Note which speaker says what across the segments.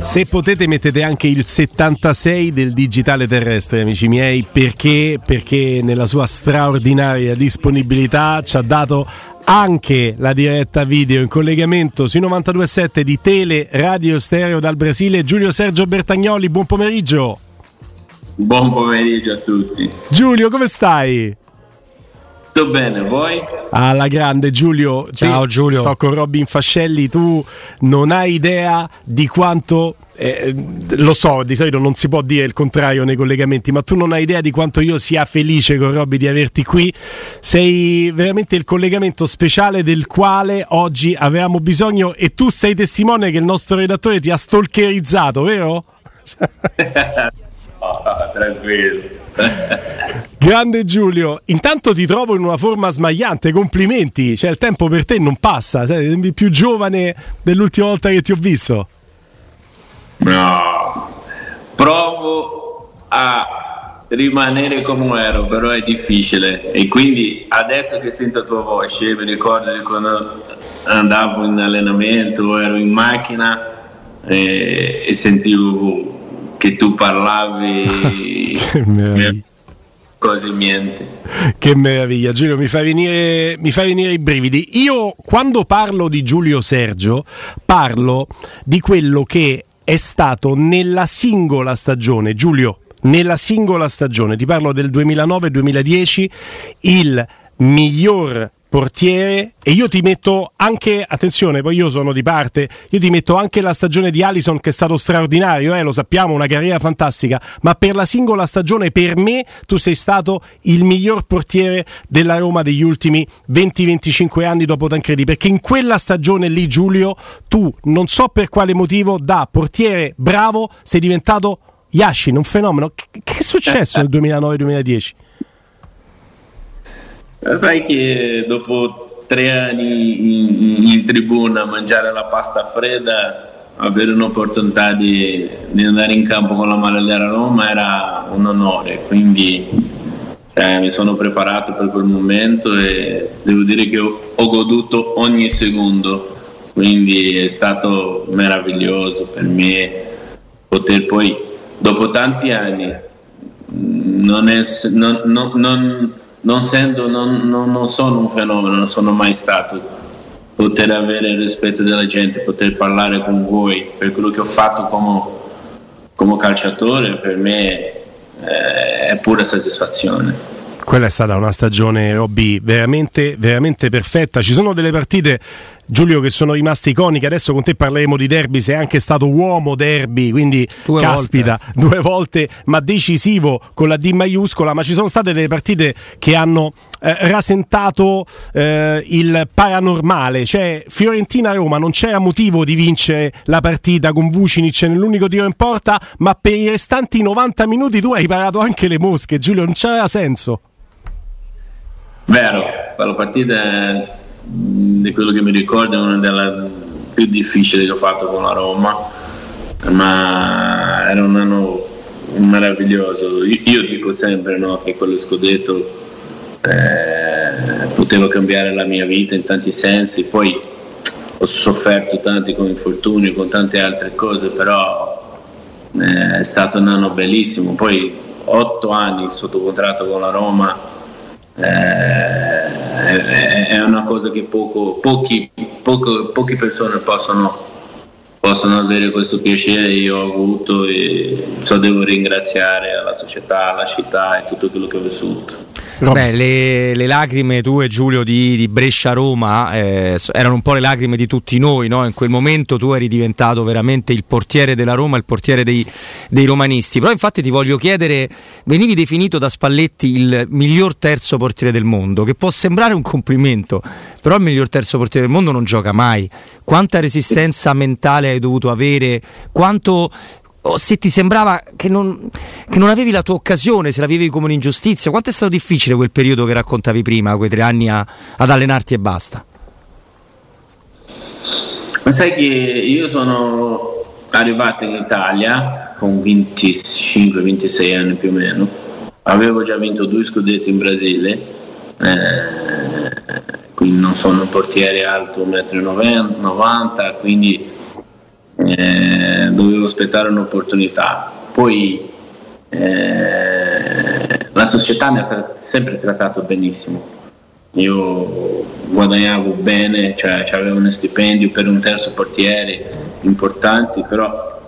Speaker 1: Se potete mettete anche il 76 del digitale terrestre, amici miei, perché? Perché nella sua straordinaria disponibilità ci ha dato anche la diretta video in collegamento sui 92.7 di Tele Radio Stereo dal Brasile. Giulio Sergio Bertagnoli, buon pomeriggio.
Speaker 2: Buon pomeriggio a tutti.
Speaker 1: Giulio, come stai?
Speaker 2: Tutto bene, voi?
Speaker 1: Alla grande Giulio.
Speaker 3: Ciao, Giulio.
Speaker 1: Sto con Robin Fascelli, tu non hai idea di quanto eh, lo so, di solito non si può dire il contrario nei collegamenti, ma tu non hai idea di quanto io sia felice con Robby di averti qui. Sei veramente il collegamento speciale del quale oggi avevamo bisogno e tu sei testimone che il nostro redattore ti ha stalkerizzato, vero?
Speaker 2: Tranquillo.
Speaker 1: Grande Giulio, intanto ti trovo in una forma smagliante, complimenti, cioè il tempo per te non passa, sei il più giovane dell'ultima volta che ti ho visto.
Speaker 2: No, provo a rimanere come ero, però è difficile. E quindi adesso che sento la tua voce, mi ricordo di quando andavo in allenamento, ero in macchina e, e sentivo che tu parlavi
Speaker 1: Che meraviglia.
Speaker 2: quasi niente.
Speaker 1: Che meraviglia, Giulio, mi fa, venire, mi fa venire i brividi. Io quando parlo di Giulio Sergio, parlo di quello che è stato nella singola stagione, Giulio, nella singola stagione, ti parlo del 2009-2010, il miglior portiere e io ti metto anche, attenzione, poi io sono di parte, io ti metto anche la stagione di Allison che è stato straordinario, eh, lo sappiamo, una carriera fantastica, ma per la singola stagione per me tu sei stato il miglior portiere della Roma degli ultimi 20-25 anni dopo Tancredi, perché in quella stagione lì Giulio tu non so per quale motivo da portiere bravo sei diventato Yashin, un fenomeno. Che, che è successo nel 2009-2010?
Speaker 2: Sai che dopo tre anni in, in tribuna mangiare la pasta fredda, avere un'opportunità di, di andare in campo con la maglia Roma era un onore, quindi eh, mi sono preparato per quel momento e devo dire che ho, ho goduto ogni secondo, quindi è stato meraviglioso per me poter poi, dopo tanti anni, non, è, non, non, non non, sento, non, non, non, sono un fenomeno, non sono mai stato. Poter avere il rispetto della gente, poter parlare con voi per quello che ho fatto come, come calciatore, per me eh, è pura soddisfazione.
Speaker 1: Quella è stata una stagione, Robby, veramente, veramente perfetta. Ci sono delle partite, Giulio, che sono rimaste iconiche. Adesso con te parleremo di derby. Sei anche stato uomo derby, quindi
Speaker 3: Due
Speaker 1: caspita, due volte, ma decisivo con la D maiuscola. Ma ci sono state delle partite che hanno eh, rasentato eh, il paranormale. Cioè, Fiorentina-Roma non c'era motivo di vincere la partita con Vucinic nell'unico tiro in porta, ma per i restanti 90 minuti tu hai parato anche le mosche, Giulio. Non c'aveva senso.
Speaker 2: Vero, quella partita di quello che mi ricordo è una delle più difficili che ho fatto con la Roma, ma era un anno meraviglioso. Io, io dico sempre no, che quello scudetto eh, poteva cambiare la mia vita in tanti sensi, poi ho sofferto tanti con infortuni, con tante altre cose, però eh, è stato un anno bellissimo. Poi otto anni sotto contratto con la Roma eh, è una cosa che poco, pochi, poco, poche persone possono, possono avere questo piacere io ho avuto e so devo ringraziare la società, la città e tutto quello che ho vissuto.
Speaker 3: Beh, le, le, lacrime tue Giulio di, di Brescia-Roma eh, erano un po' le lacrime di tutti noi, no? in quel momento tu eri diventato veramente il portiere della Roma, il portiere dei, dei romanisti, però infatti ti voglio chiedere, venivi definito da Spalletti il miglior terzo portiere del mondo, che può sembrare un complimento, però il miglior terzo portiere del mondo non gioca mai, quanta resistenza mentale hai dovuto avere, quanto o se ti sembrava che non, che non, avevi la tua occasione, se la vivevi come un'ingiustizia, quanto è stato difficile quel periodo che raccontavi prima, quei tre anni a, ad allenarti e basta?
Speaker 2: Ma sai che io sono arrivato in Italia con 25-26 anni più o meno, avevo già vinto due scudetti in Brasile, eh, quindi non sono un portiere alto 1,90 m, quindi eh, dovevo aspettare un'opportunità. Poi eh, la società mi ha tra- sempre trattato benissimo. Io guadagnavo bene, cioè avevo uno stipendio per un terzo portiere importanti, però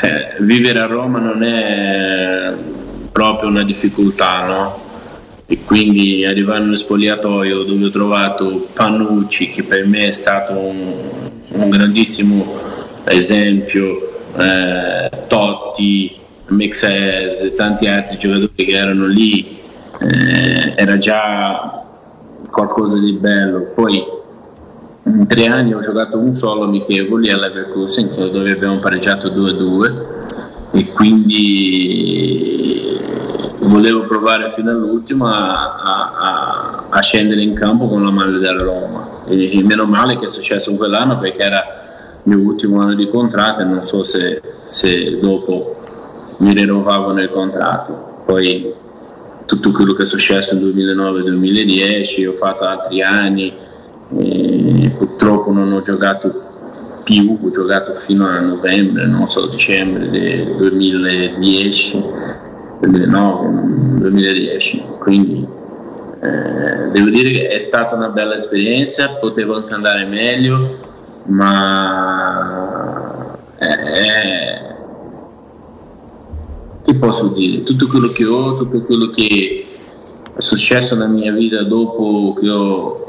Speaker 2: eh, vivere a Roma non è proprio una difficoltà, no? E quindi arrivare nello spogliatoio dove ho trovato Panucci, che per me è stato un, un grandissimo esempio, eh, Totti, Mexes e tanti altri giocatori che erano lì, eh, era già qualcosa di bello. Poi in tre anni ho giocato un solo amichevole alla Leverkusen dove abbiamo pareggiato 2-2 e quindi volevo provare fino all'ultimo a, a, a, scendere in campo con la maglia della Roma e, e, meno male che è successo in quell'anno perché era il mio ultimo anno di contratto e non so se, se dopo mi rinnovavano il contratto. Poi tutto quello che è successo nel 2009-2010 ho fatto altri anni purtroppo non ho giocato più, ho giocato fino a novembre, non so, dicembre del 2010, 2009, 2010, quindi eh, devo dire che è stata una bella esperienza, potevo anche andare meglio, ma è, è, che posso dire? Tutto quello che ho, tutto quello che è successo nella mia vita dopo che ho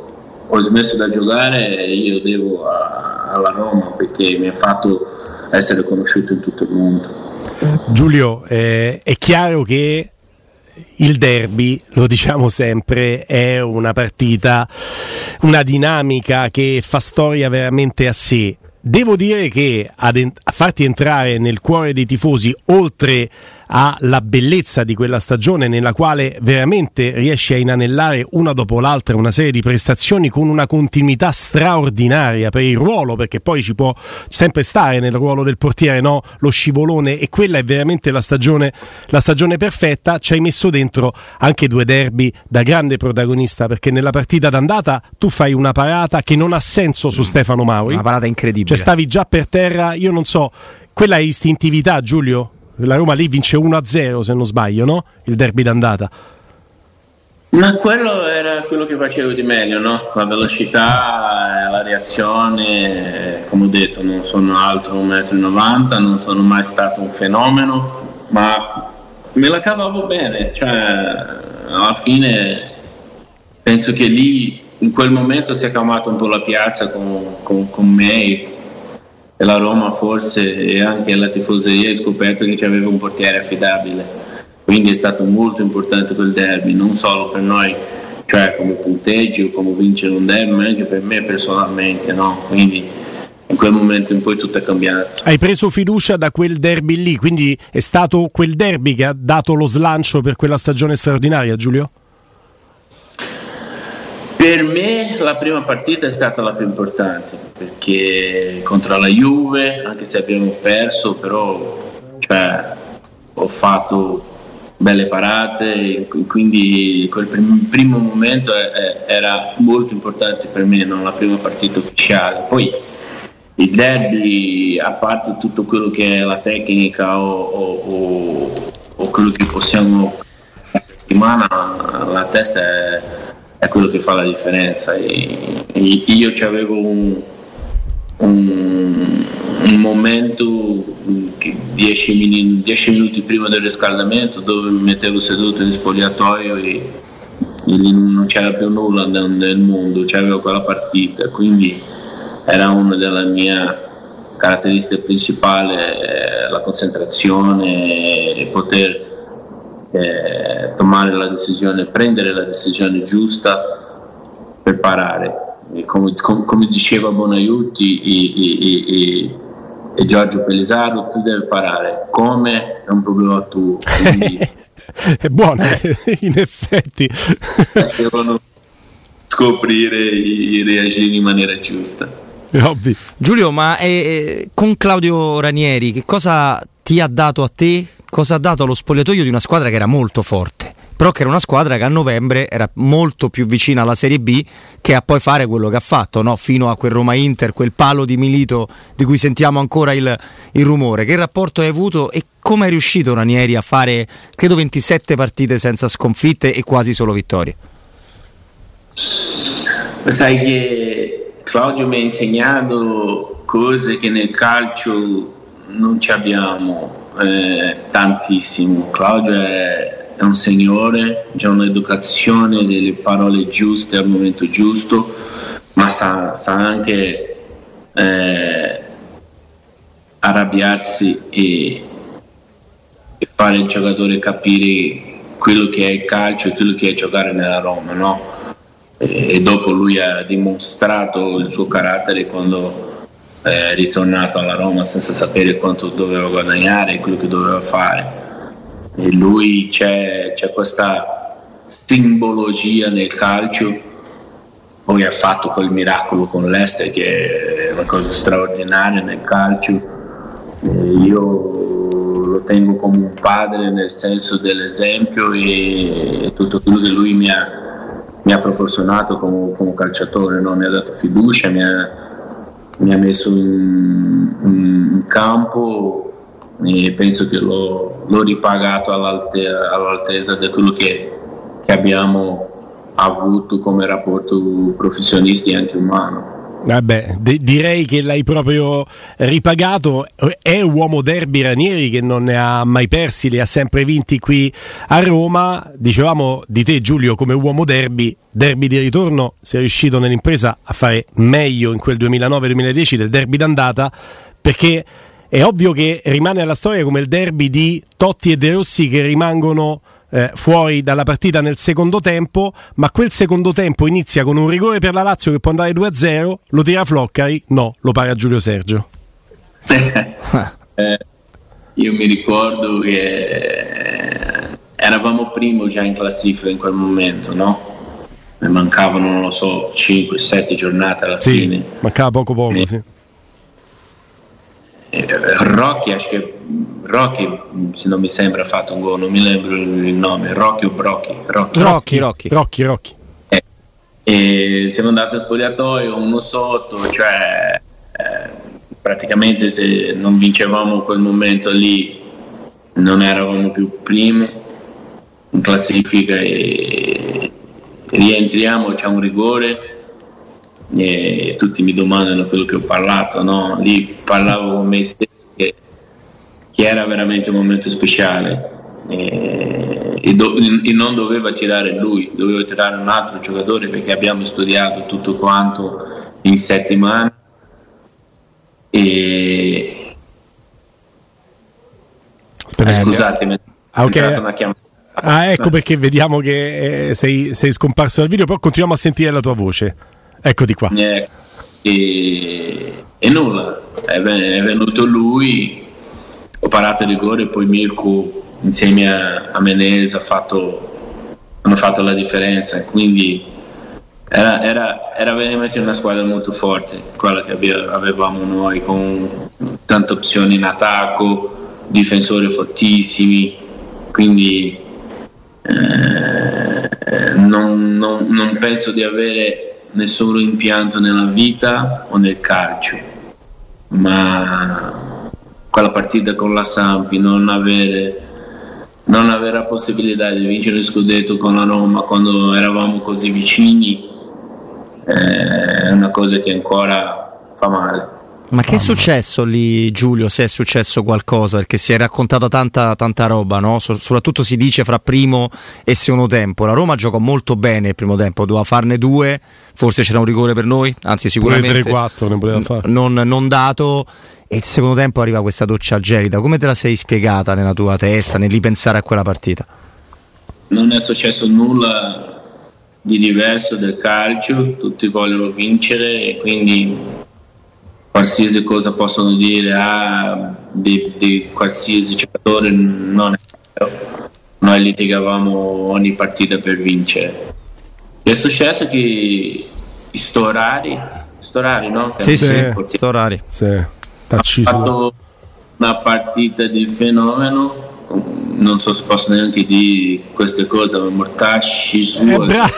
Speaker 2: ho smesso da giocare io devo a, alla Roma perché mi ha fatto essere conosciuto in tutto il mondo.
Speaker 1: Giulio, eh, è chiaro che il derby, lo diciamo sempre, è una partita, una dinamica che fa storia veramente a sé. Devo dire che a farti entrare nel cuore dei tifosi, oltre alla bellezza di quella stagione nella quale veramente riesce a inanellare una dopo l'altra una serie di prestazioni con una continuità straordinaria per il ruolo, perché poi ci può sempre stare nel ruolo del portiere no? lo scivolone e quella è veramente la stagione, la stagione perfetta, ci hai messo dentro anche due derby da grande protagonista, perché nella partita d'andata tu fai una parata che non ha senso su Stefano Mauri.
Speaker 3: Una parata incredibile.
Speaker 1: Cioè stavi già per terra, io non so, quella è istintività Giulio? La Roma lì vince 1-0 se non sbaglio, no? Il derby d'andata.
Speaker 2: Ma quello era quello che facevo di meglio, no? La velocità, la reazione, come ho detto, non sono alto 1,90 m, non sono mai stato un fenomeno, ma me la cavavo bene, cioè alla fine penso che lì in quel momento si è calmato un po' la piazza con, con, con me la Roma forse e anche la tifoseria ha scoperto che aveva un portiere affidabile. Quindi è stato molto importante quel derby, non solo per noi, cioè come punteggio, come vincere un derby, ma anche per me personalmente. No? Quindi in quel momento in poi tutto è cambiato.
Speaker 1: Hai preso fiducia da quel derby lì, quindi è stato quel derby che ha dato lo slancio per quella stagione straordinaria, Giulio?
Speaker 2: Per me la prima partita è stata la più importante perché contro la Juve, anche se abbiamo perso, però cioè, ho fatto belle parate, quindi quel prim- primo momento era molto importante per me, non la prima partita ufficiale. Poi il derby, a parte tutto quello che è la tecnica o, o, o, o quello che possiamo la settimana, la testa è è quello che fa la differenza. E, e io avevo un, un, un momento 10 minuti, minuti prima del riscaldamento dove mi mettevo seduto in spogliatoio e, e non c'era più nulla nel, nel mondo, c'avevo quella partita, quindi era una delle mie caratteristiche principali, eh, la concentrazione e poter eh, tomare la decisione, prendere la decisione giusta per parare. Come, com, come, diceva Bonaiuti e, e, e, Giorgio Pelesaro, tu devi parare, come è un problema tuo. Quindi,
Speaker 1: è buona, in effetti.
Speaker 2: Devono scoprire e reagire in maniera giusta.
Speaker 1: Ovvio.
Speaker 3: Giulio, ma eh, con Claudio Ranieri che cosa ti ha dato a te cosa ha dato allo spogliatoio di una squadra che era molto forte. però che era una squadra che a novembre era molto più vicina alla Serie B che a poi fare quello che ha fatto, no? fino a quel Roma-Inter, quel palo di Milito di cui sentiamo ancora il, il rumore. Che rapporto hai avuto e come è riuscito Ranieri a fare, credo, 27 partite senza sconfitte e quasi solo vittorie?
Speaker 2: Sai che Claudio mi ha insegnato cose che nel calcio non ci abbiamo eh, tantissimo. Claudio è, è un signore, ha un'educazione delle parole giuste al momento giusto, ma sa, sa anche eh, arrabbiarsi e, e, fare il giocatore capire quello che è il calcio e quello che è giocare nella Roma, no? e, e dopo lui ha dimostrato il suo carattere quando è ritornato alla Roma senza sapere quanto doveva guadagnare e quello che doveva fare. E lui c'è, c'è questa simbologia nel calcio poi ha fatto quel miracolo con l'Ester che è una cosa straordinaria nel calcio io lo tengo come un padre nel senso dell'esempio e tutto quello che lui mi ha, mi ha proporzionato come, come calciatore no? mi ha dato fiducia mi ha, mi ha messo in, in, campo e penso che l'ho, l'ho ripagato all'altezza, all'altezza di quello che, che abbiamo avuto come rapporto professionisti e anche umano.
Speaker 1: Vabbè, d- direi che l'hai proprio ripagato. È uomo derby Ranieri che non ne ha mai persi, li ha sempre vinti qui a Roma. Dicevamo di te, Giulio, come uomo derby, derby di ritorno, sei riuscito nell'impresa a fare meglio in quel 2009-2010 del derby d'andata perché è ovvio che rimane alla storia come il derby di Totti e De Rossi che rimangono eh, fuori dalla partita nel secondo tempo, ma quel secondo tempo inizia con un rigore per la Lazio che può andare 2-0, lo tira Floccari, no, lo paga Giulio Sergio.
Speaker 2: eh, io mi ricordo che eravamo primo già in classifica in quel momento, no? Ne mancavano, non lo so, 5-7 giornate alla
Speaker 1: sì,
Speaker 2: fine.
Speaker 1: Mancava poco poco, e, sì.
Speaker 2: Rocky, acho che Rocky, se non mi sembra, ha fatto un gol, non mi lembro il nome, Rocky o Brocchi?
Speaker 1: Rocky, Rocky, Rocky. Rocky, Rocky.
Speaker 2: Eh, e siamo andati a spogliatoio, uno sotto, cioè eh, praticamente se non vincevamo quel momento lì non eravamo più primi in classifica e rientriamo, c'è un rigore e tutti mi domandano quello che ho parlato, no? lì parlavo con me stesso che, che era veramente un momento speciale e, e, do, e, non doveva tirare lui, doveva tirare un altro giocatore perché abbiamo studiato tutto quanto in settimana e
Speaker 1: Aspetta, scusatemi, ah, okay. una chiamata. Ah, ecco perché vediamo che eh, sei, sei scomparso dal video, però continuiamo a sentire la tua voce. Eccoti qua.
Speaker 2: Eh, e, e, nulla, è, venuto lui, ho parato il rigore, poi Mirko insieme a, a Menez ha hanno fatto la differenza, quindi era, era, era, veramente una squadra molto forte, quella che avevamo noi, con tante opzioni in attacco, difensori fortissimi, quindi eh, non, non, non penso di avere nessun rimpianto nella vita o nel calcio, ma quella partita con la Sampi, non avere, non avere la possibilità di vincere il scudetto con la Roma quando eravamo così vicini è una cosa che ancora fa male.
Speaker 3: Ma che è successo lì, Giulio? Se è successo qualcosa? Perché si è raccontata tanta, tanta roba, no? So- soprattutto si dice fra primo e secondo tempo. La Roma giocò molto bene il primo tempo, doveva farne due, forse c'era un rigore per noi, anzi sicuramente
Speaker 1: 3-4 ne poteva fare.
Speaker 3: Non, non dato. E il secondo tempo arriva questa doccia gelida. Come te la sei spiegata nella tua testa, nel ripensare a quella partita?
Speaker 2: Non è successo nulla di diverso del calcio, tutti vogliono vincere e quindi qualsiasi cosa possono dire ah, di, di qualsiasi giocatore non è vero. Noi litigavamo ogni partita per vincere. È successo che storari storari no?
Speaker 3: Sì sì storari
Speaker 1: sì.
Speaker 2: ha fatto una partita di fenomeno non so se posso neanche dire queste cose, ma Mortasci su...
Speaker 1: Eh, bra-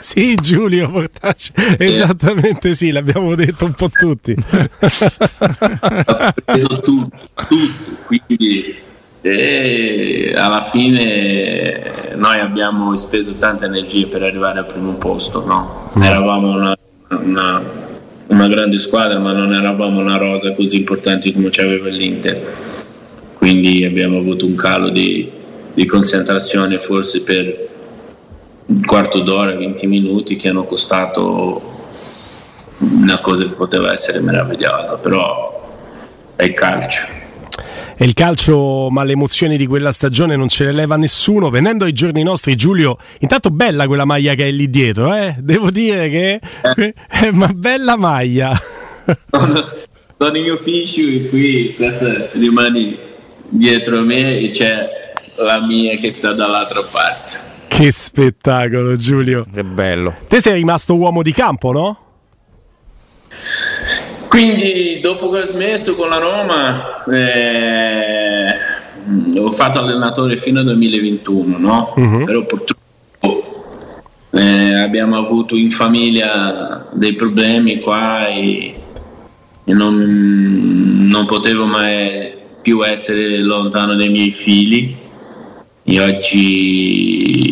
Speaker 1: sì, Giulio Mortacci, esattamente sì, l'abbiamo detto un po' tutti.
Speaker 2: ha preso tutto, tutto quindi e alla fine noi abbiamo speso tante energie per arrivare al primo posto, no? Mm. eravamo una, una, una, grande squadra ma non eravamo una rosa così importante come ci aveva l'Inter, quindi abbiamo avuto un calo di, di concentrazione forse per un quarto d'ora, 20 minuti che hanno costato una cosa che poteva essere meravigliosa, però è il calcio
Speaker 1: è il calcio, ma le emozioni di quella stagione non ce le leva nessuno. Venendo ai giorni nostri, Giulio, intanto bella quella maglia che è lì dietro, eh? devo dire che è eh, una bella maglia.
Speaker 2: Sono, sono in ufficio e qui questa rimane dietro a me e c'è la mia che sta dall'altra parte.
Speaker 1: Che spettacolo, Giulio.
Speaker 3: Che bello.
Speaker 1: Te sei rimasto uomo di campo, no?
Speaker 2: Quindi dopo che ho smesso con la Roma eh, ho fatto allenatore fino al 2021, no? uh-huh. però purtroppo eh, abbiamo avuto in famiglia dei problemi qua e, e non, non, potevo mai più essere lontano dai miei figli e oggi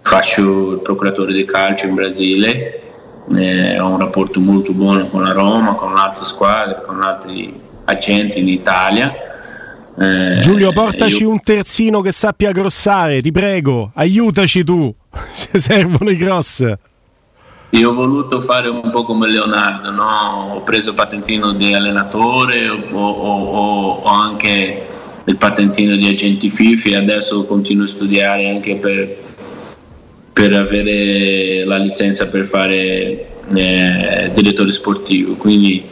Speaker 2: faccio il procuratore del calcio in Brasile eh, ho un rapporto molto buono con la Roma, con altre squadre, con altri agenti in Italia.
Speaker 1: Eh, Giulio, portaci io... un terzino che sappia grossare, ti prego, aiutaci tu, ci servono i cross.
Speaker 2: Io ho voluto fare un po' come Leonardo, no? ho preso patentino di allenatore, ho, ho, ho anche il patentino di agenti FIFI e adesso continuo a studiare anche per per avere la licenza per fare eh, direttore sportivo, quindi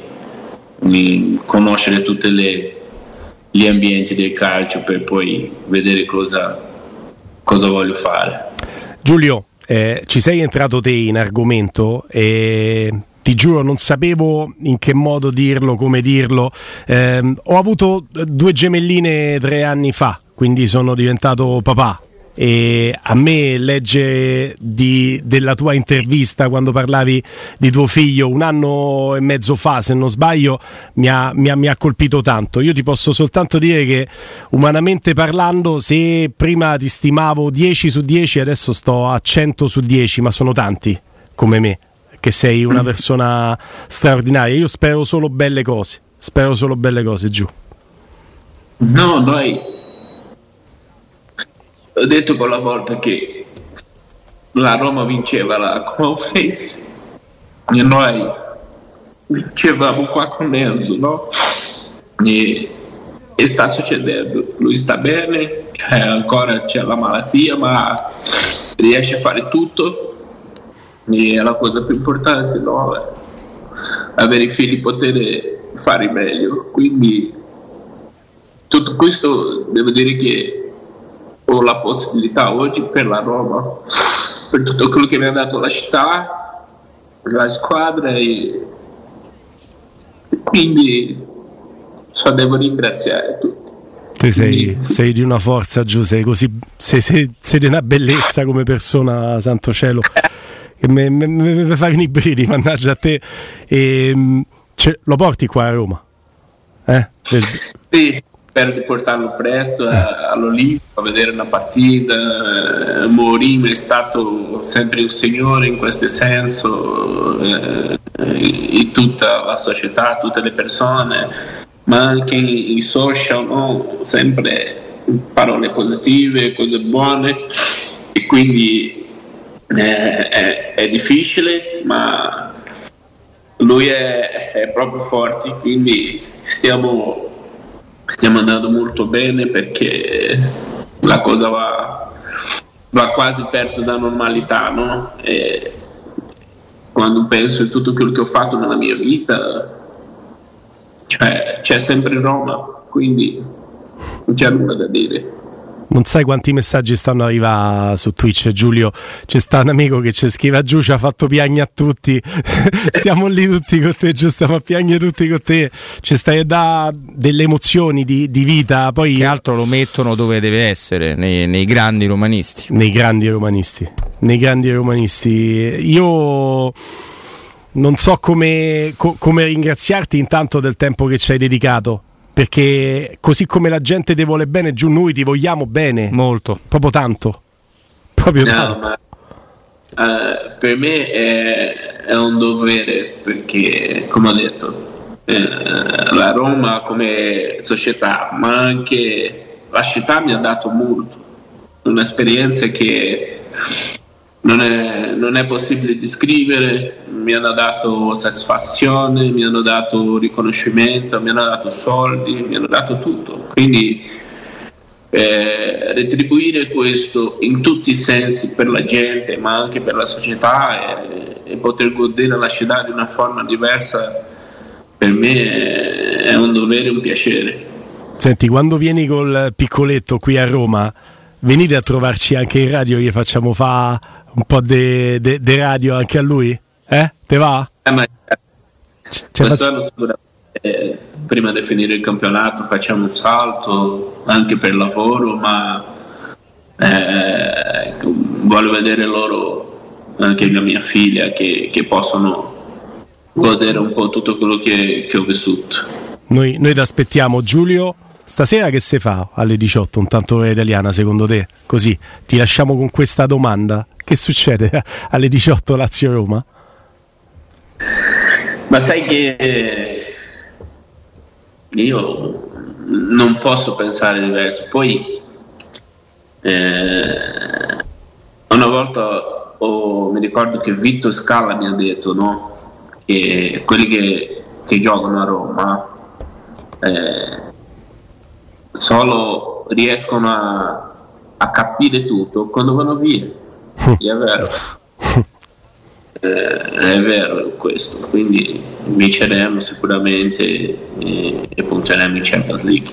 Speaker 2: mi, conoscere tutti gli ambienti del calcio per poi vedere cosa, cosa voglio fare.
Speaker 1: Giulio, eh, ci sei entrato te in argomento e ti giuro non sapevo in che modo dirlo, come dirlo. Eh, ho avuto due gemelline tre anni fa, quindi sono diventato papà e a me leggere di, della tua intervista quando parlavi di tuo figlio un anno e mezzo fa, se non sbaglio, mi ha, mi ha, mi ha colpito tanto. Io ti posso soltanto dire che umanamente parlando, se prima ti stimavo 10 su 10, adesso sto a 100 su 10, ma sono tanti come me, che sei una mm. persona straordinaria. Io spero solo belle cose, spero solo belle cose giù.
Speaker 2: No, noi ho detto quella volta che la Roma vinceva la Conference e noi vincevamo qua con Enzo, no? E, e sta succedendo, lui sta bene, cioè ancora c'è la malattia, ma riesce a fare tutto e è la cosa più importante, no? Avere i figli, poter fare meglio. Quindi tutto questo devo dire che ho la possibilità oggi per la Roma, per tutto quello che mi ha dato la città, la squadra e, quindi so, devo ringraziare tutti.
Speaker 1: Sei, sei, di una forza Giù, sei, così, sei, sei, sei, di una bellezza come persona, santo cielo, che mi, fa venire i brividi, mannaggia a te. E, ehm, cioè, lo porti qua a Roma? Eh?
Speaker 2: Sì, spero di portarlo presto all'Olimpico a vedere una partita. Eh, Mourinho è stato sempre un signore in questo senso, eh, in tutta la società, tutte le persone, ma anche i social, no? sempre parole positive, cose buone e quindi eh, è, è, difficile, ma lui è, è proprio forte, quindi stiamo stiamo andando molto bene perché la cosa va, va quasi perto da normalità, no? Quando penso a tutto quello che ho fatto nella mia vita, cioè, c'è sempre Roma, quindi non c'è nulla da dire.
Speaker 1: Non sai quanti messaggi stanno arrivando su Twitch, Giulio. C'è sta un amico che ci scrive giù, ci ha fatto piagne a tutti. Stiamo lì tutti con te, giù stiamo a piagne tutti con te. Ci stai da delle emozioni di, di, vita. Poi
Speaker 3: che altro lo mettono dove deve essere, nei, nei grandi romanisti.
Speaker 1: Nei grandi romanisti. Nei grandi romanisti. Io non so come, co- come ringraziarti intanto del tempo che ci hai dedicato perché così come la gente ti vuole bene giù noi ti vogliamo bene.
Speaker 3: Molto.
Speaker 1: Proprio tanto. Proprio no, tanto. ma,
Speaker 2: uh, per me è, è, un dovere perché come ho detto eh, la Roma come società ma anche la città mi ha dato molto. Un'esperienza che non è, non è possibile descrivere, mi hanno dato soddisfazione, mi hanno dato riconoscimento, mi hanno dato soldi, mi hanno dato tutto. Quindi eh, retribuire questo in tutti i sensi per la gente, ma anche per la società e, e poter godere la città di una forma diversa, per me è, è un dovere e un piacere.
Speaker 1: Senti, quando vieni col piccoletto qui a Roma, venite a trovarci anche in radio, gli facciamo fa un po' di radio anche a lui? Eh? Te va?
Speaker 2: Eh, ma, quest'anno faccio... eh, prima di finire il campionato facciamo un salto anche per lavoro, ma eh, voglio vedere loro, anche la mia figlia, che, che possono godere un po' tutto quello che, che ho vissuto.
Speaker 1: Noi, noi ti aspettiamo, Giulio. Stasera che si fa alle 18, un tanto italiana secondo te? Così ti lasciamo con questa domanda. Che succede alle 18 Lazio-Roma?
Speaker 2: Ma sai che io non posso pensare diverso. Poi eh, una volta oh, mi ricordo che Vitto Scala mi ha detto no? che quelli che, che giocano a Roma eh, solo riescono a, a capire tutto quando vanno via è vero. Eh, è vero questo, quindi vinceremo sicuramente e, e punteremo in Champions League.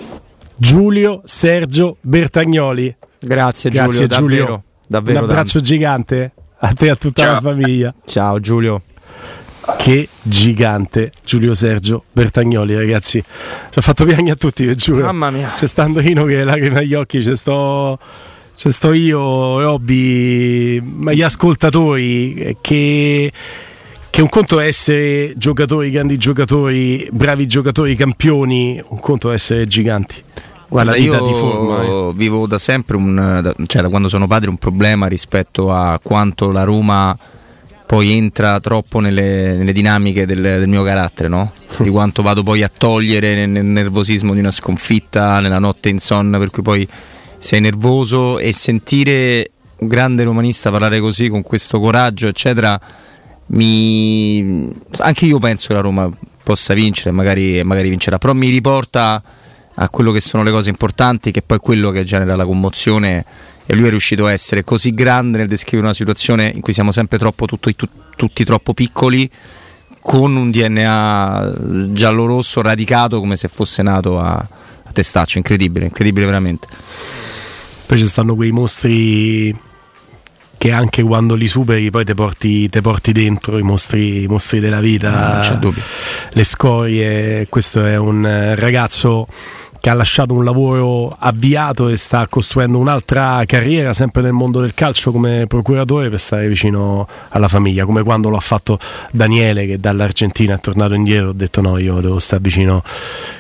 Speaker 1: Giulio Sergio Bertagnoli.
Speaker 3: Grazie, Grazie Giulio, Giulio. Davvero, davvero
Speaker 1: Un abbraccio tanto. gigante a te e a tutta Ciao. la famiglia.
Speaker 3: Ciao Giulio.
Speaker 1: Che gigante Giulio Sergio Bertagnoli, ragazzi. Ci ha fatto piangere a tutti, vi giuro.
Speaker 3: Mamma mia.
Speaker 1: C'è sta Andorino che lacrime agli occhi, c'è sto cioè sto io, Robby, ma gli ascoltatori che che un conto è essere giocatori, grandi giocatori, bravi giocatori, campioni, un conto è essere giganti.
Speaker 3: Guarda, io di forma, eh. vivo da sempre, un, cioè da quando sono padre, un problema rispetto a quanto la Roma poi entra troppo nelle, nelle dinamiche del, del, mio carattere, no? di quanto vado poi a togliere nel, nervosismo di una sconfitta, nella notte insonna, per cui poi sei nervoso e sentire un grande romanista parlare così con questo coraggio, eccetera, mi... anche io penso che la Roma possa vincere, magari, magari vincerà, però mi riporta a quello che sono le cose importanti, che poi è quello che genera la commozione e lui è riuscito a essere così grande nel descrivere una situazione in cui siamo sempre troppo, tutti, tutti troppo piccoli con un DNA giallo-rosso radicato come se fosse nato a, a testaccio, incredibile, incredibile veramente.
Speaker 1: Poi ci stanno quei mostri che anche quando li superi poi ti porti, porti, dentro i mostri, i mostri della vita, le scorie. Questo è un ragazzo che ha lasciato un lavoro avviato e sta costruendo un'altra carriera sempre nel mondo del calcio come procuratore per stare vicino alla famiglia, come quando lo ha fatto Daniele che dall'Argentina è tornato indietro, ho detto no, io devo stare vicino,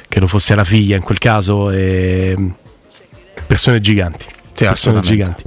Speaker 1: che lo fosse la figlia in quel caso, e persone giganti. Persone giganti.